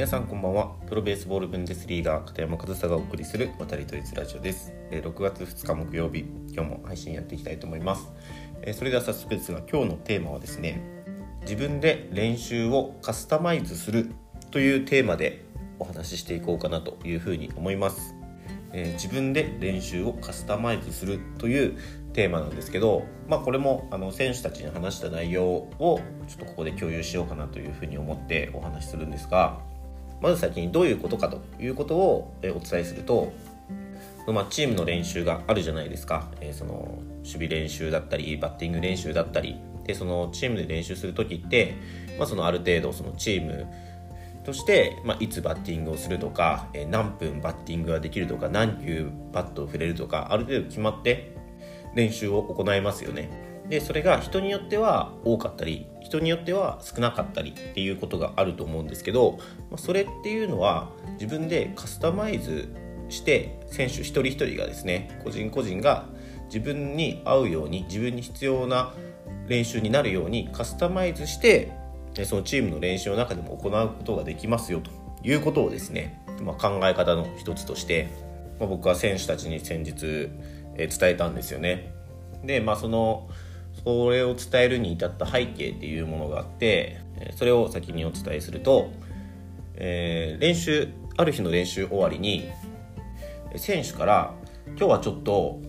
皆さんこんばんは。プロベースボールブンデスリーガー片山和沙がお送りする渡り統一ラジオです。6月2日木曜日今日も配信やっていきたいと思います。それでは早速ですが今日のテーマはですね自分で練習をカスタマイズするというテーマでお話ししていこうかなというふうに思います。え自分で練習をカスタマイズするというテーマなんですけど、まあ、これもあの選手たちに話した内容をちょっとここで共有しようかなというふうに思ってお話しするんですがまず先にどういうことかということをお伝えすると、まあ、チームの練習があるじゃないですか、えー、その守備練習だったりバッティング練習だったりでそのチームで練習する時って、まあ、そのある程度そのチームとして、まあ、いつバッティングをするとか、えー、何分バッティングができるとか何球バットを触れるとかある程度決まって練習を行いますよね。でそれが人によっては多かったり人によっては少なかったりっていうことがあると思うんですけど、まあ、それっていうのは自分でカスタマイズして選手一人一人がですね個人個人が自分に合うように自分に必要な練習になるようにカスタマイズしてそのチームの練習の中でも行うことができますよということをですね、まあ、考え方の一つとして、まあ、僕は選手たちに先日、伝えたんですよね。でまあそのそれを伝えるに至った背景っていうものがあってそれを先にお伝えすると、えー、練習ある日の練習終わりに選手から「今日はちょっと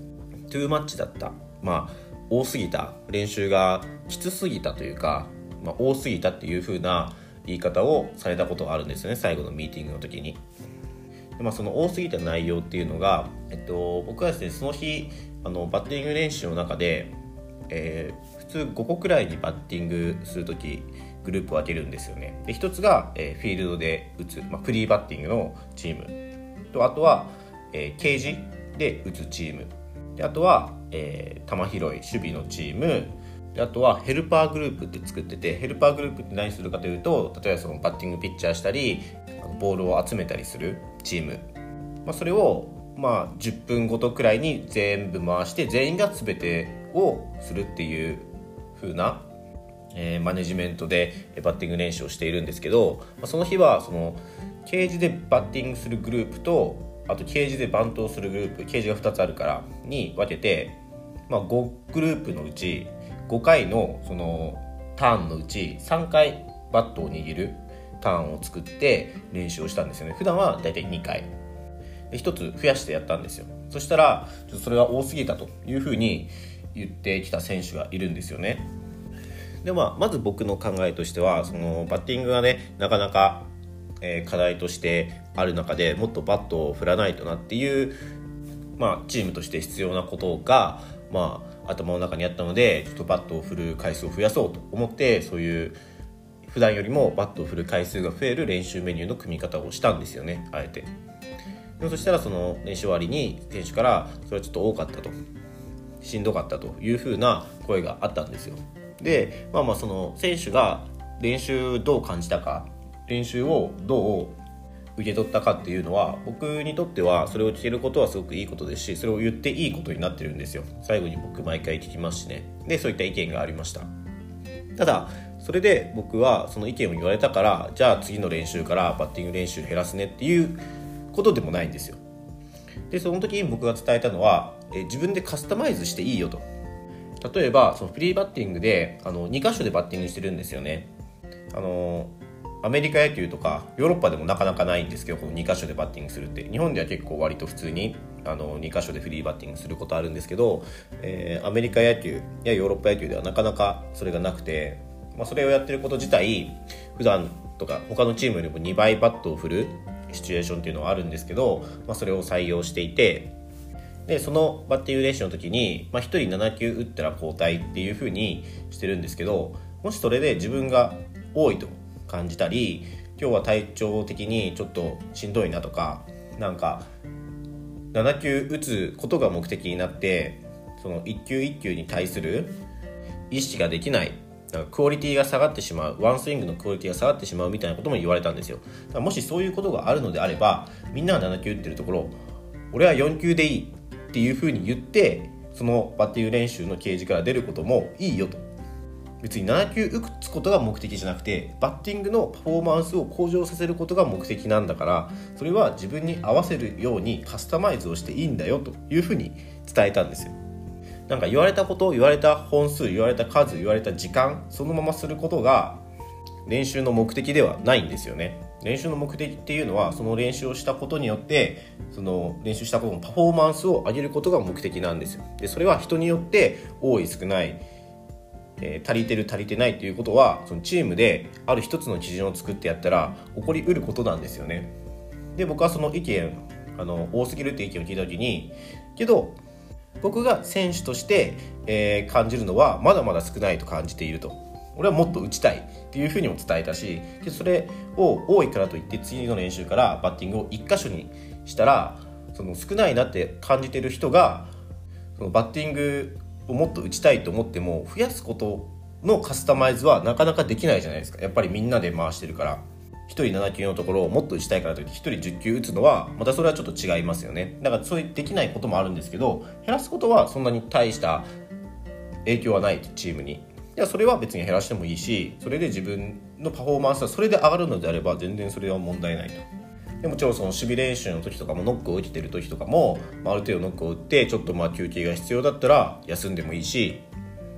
トゥーマッチだった」まあ多すぎた。練習がきつすぎたというか、まあ、多すぎたっていう風な言い方をされたことがあるんですよね。最後のミーティングの時に。でまあ、その多すぎた内容っていうのが、えっと、僕はですねその日あのバッティング練習の中でえー、普通5個くらいにバッティングする時グループを分けるんですよね。で1つが、えー、フィールドで打つ、まあ、フリーバッティングのチーム。とあとは、えー、ケージで打つチーム。であとは、えー、球拾い守備のチーム。であとはヘルパーグループって作っててヘルパーグループって何するかというと例えばそのバッティングピッチャーしたりボールを集めたりするチーム、まあ、それをまあ10分ごとくらいに全部回して全員が全てをするっていう風な、えー、マネジメントでバッティング練習をしているんですけどその日はそのケージでバッティングするグループとあとケージでバントをするグループケージが2つあるからに分けて、まあ、5グループのうち5回のそのターンのうち3回バットを握るターンを作って練習をしたんですよね。普段はだいたい2回。で1つ増やしてやったんですよ。そしたらちょっとそれが多すぎたというふうに言ってきた選手がいるんですよね。でまあ、まず僕の考えとしてはそのバッティングがねなかなか、えー、課題としてある中でもっとバットを振らないとなっていう、まあ、チームとして必要なことが、まあ、頭の中にあったのでちょっとバットを振る回数を増やそうと思ってそういう普段よりもバットを振る回数が増える練習メニューの組み方をしたんですよねあえて。でそしたらその練習終わりに選手からそれはちょっと多かったとしんどかったというふうな声があったんですよ。で、まあまあその選手が練習どう感じたか、練習をどう受け取ったかっていうのは僕にとってはそれを聞けることはすごくいいことですしそれを言っていいことになってるんですよ。最後に僕毎回聞きますしね。でそういった意見がありました。ただそれで僕はその意見を言われたからじゃあ次の練習からバッティング練習減らすねっていうことでもないんですよ。でその時に僕が伝えたのは、え自分でカスタマイズしていいよと。例えばそのフリーバッティングであの2箇所でバッティングしてるんですよね。あのアメリカ野球とかヨーロッパでもなかなかないんですけどこの2箇所でバッティングするって。日本では結構割と普通にあの2箇所でフリーバッティングすることあるんですけど、えー、アメリカ野球やヨーロッパ野球ではなかなかそれがなくて、まあ、それをやってること自体普段とか他のチームよりも2倍バットを振るシチュエーションっていうのはあるんですけど、まあ、それを採用していてでそのバッティング練習の時に、まあ、1人7球打ったら交代っていう風にしてるんですけどもしそれで自分が多いと感じたり今日は体調的にちょっとしんどいなとかなんか7球打つことが目的になってその1球1球に対する意識ができないなんかクオリティが下がってしまうワンスイングのクオリティが下がってしまうみたいなことも言われたんですよ。だからもしそういうことがあるのであればみんなが7球打ってるところ俺は4球でいいっていうふうに言ってそのバッティング練習のケージから出ることもいいよと。別に7球打つことが目的じゃなくてバッティングのパフォーマンスを向上させることが目的なんだからそれは自分に合わせるようにカスタマイズをしていいんだよというふうに伝えたんですよ。なんか言われたこと言われた本数言われた数言われた時間そのまますることが練習の目的ではないんですよね。練習の目的っていうのはその練習をしたことによってその練習したことのパフォーマンスを上げることが目的なんですよでそれは人によって多い少ないえー、足りてる足りてないということはそのチームである一つの基準を作ってやったら起こりうることなんですよね。で僕はその意見あの多すぎるって意見を聞いた時にけど僕が選手として、えー、感じるのはまだまだ少ないと感じていると俺はもっと打ちたいっていうふうにも伝えたしでそれを多いからといって次の練習からバッティングを1箇所にしたらその少ないなって感じてる人がそのバッティングをもっと打ちたいと思っても増やすことのカスタマイズはなかなかできないじゃないですか。やっぱりみんなで回してるから。1人7球のところをもっと打ちたいからといって1人10球打つのはまたそれはちょっと違いますよね。だからそういうできないこともあるんですけど減らすことはそんなに大した影響はないチームに。いやそれは別に減らしてもいいしそれで自分のパフォーマンスはそれで上がるのであれば全然それは問題ないとでもちろんその守備練習の時とかもノックを打ってる時とかも、まあ、ある程度ノックを打ってちょっとまあ休憩が必要だったら休んでもいいし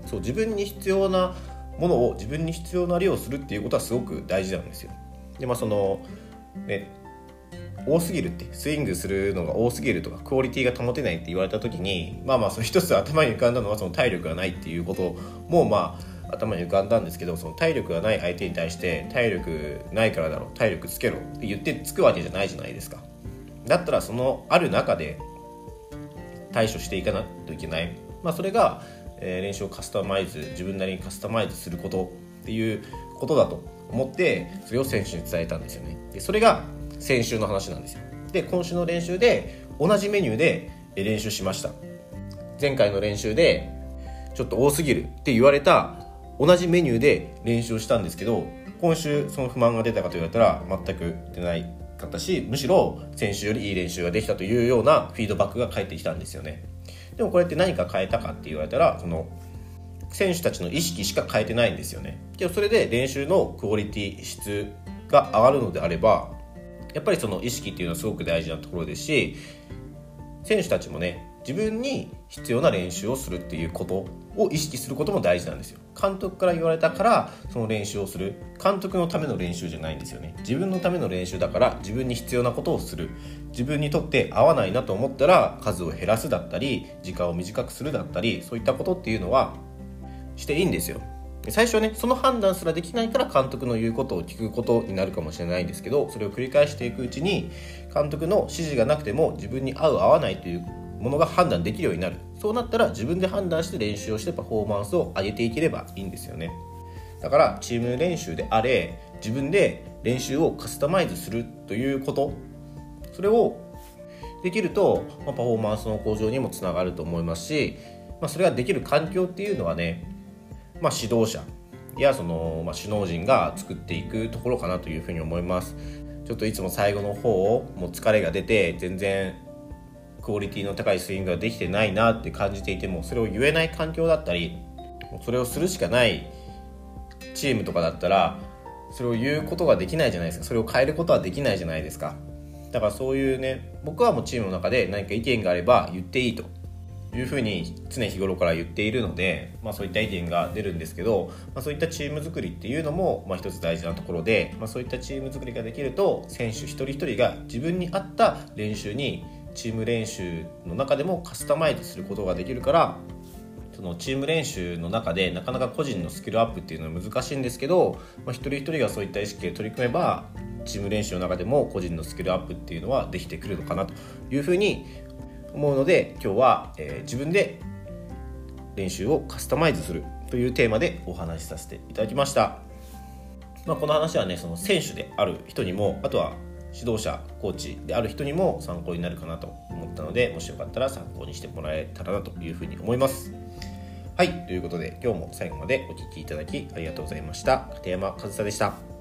そう自分に必要なものを自分に必要な量をするっていうことはすごく大事なんですよ。でまあそのね多すぎるってスイングするのが多すぎるとかクオリティが保てないって言われた時にまあまあその一つ頭に浮かんだのはその体力がないっていうこともまあ頭に浮かんだんですけどその体力がない相手に対して体力ないからだろう体力つけろって言ってつくわけじゃないじゃないですか。だったらそのある中で対処していかないといけない、まあ、それが、え、練習をカスタマイズ自分なりにカスタマイズすることっていうことだと思ってそれを選手に伝えたんですよね。でそれが先週の話なんですよ。で今週の練習で同じメニューで練習しました。前回の練習でちょっと多すぎるって言われた同じメニューで練習をしたんですけど今週その不満が出たかと言われたら全く出ないかったしむしろ先週よりいい練習ができたというようなフィードバックが返ってきたんですよね。でもこれって何か変えたかって言われたらその選手たちの意識しか変えてないんですよね。でもそれで練習のクオリティ質が上がるのであればやっぱりその意識っていうのはすごく大事なところですし選手たちもね自分に必要な練習をするっていうことを意識することも大事なんですよ。監督から言われたからその練習をする。監督のための練習じゃないんですよね。自分のための練習だから自分に必要なことをする。自分にとって合わないなと思ったら数を減らすだったり時間を短くするだったりそういったことっていうのはしていいんですよ。最初ねその判断すらできないから監督の言うことを聞くことになるかもしれないんですけどそれを繰り返していくうちに監督の指示がなくても自分に合う合わないというものが判断できるようになる。そうなったら自分で判断して練習をしてパフォーマンスを上げていければいいんですよね。だからチーム練習であれ自分で練習をカスタマイズするということ。それをできると、まあ、パフォーマンスの向上にもつながると思いますし、まあ、それができる環境っていうのはね、まあ、指導者やその、まあ、首脳陣が作っていくところかなというふうに思います。ちょっといつも最後の方もう疲れが出て全然クオリティの高いスイングができてないなって感じていてもそれを言えない環境だったりそれをするしかないチームとかだったらそれを言うことができないじゃないですか。それを変えることはできないじゃないですか。だからそういうね僕はもうチームの中で何か意見があれば言っていいと。いうふうに常日頃から言っているので、まあ、そういった意見が出るんですけど、まあ、そういったチーム作りっていうのも、まあ、一つ大事なところで、まあ、そういったチーム作りができると選手一人一人が自分に合った練習にチーム練習の中でもカスタマイズすることができるからそのチーム練習の中でなかなか個人のスキルアップっていうのは難しいんですけど、まあ、一人一人がそういった意識で取り組めばチーム練習の中でも個人のスキルアップっていうのはできてくるのかなというふうに思うので今日は、えー、自分で練習をカスタマイズするというテーマでお話しさせていただきました。まあ、この話はねその選手である人にもあとは指導者コーチである人にも参考になるかなと思ったのでもしよかったら参考にしてもらえたらなというふうに思います。はいということで今日も最後までお聴きいただきありがとうございました。片山和沙でした。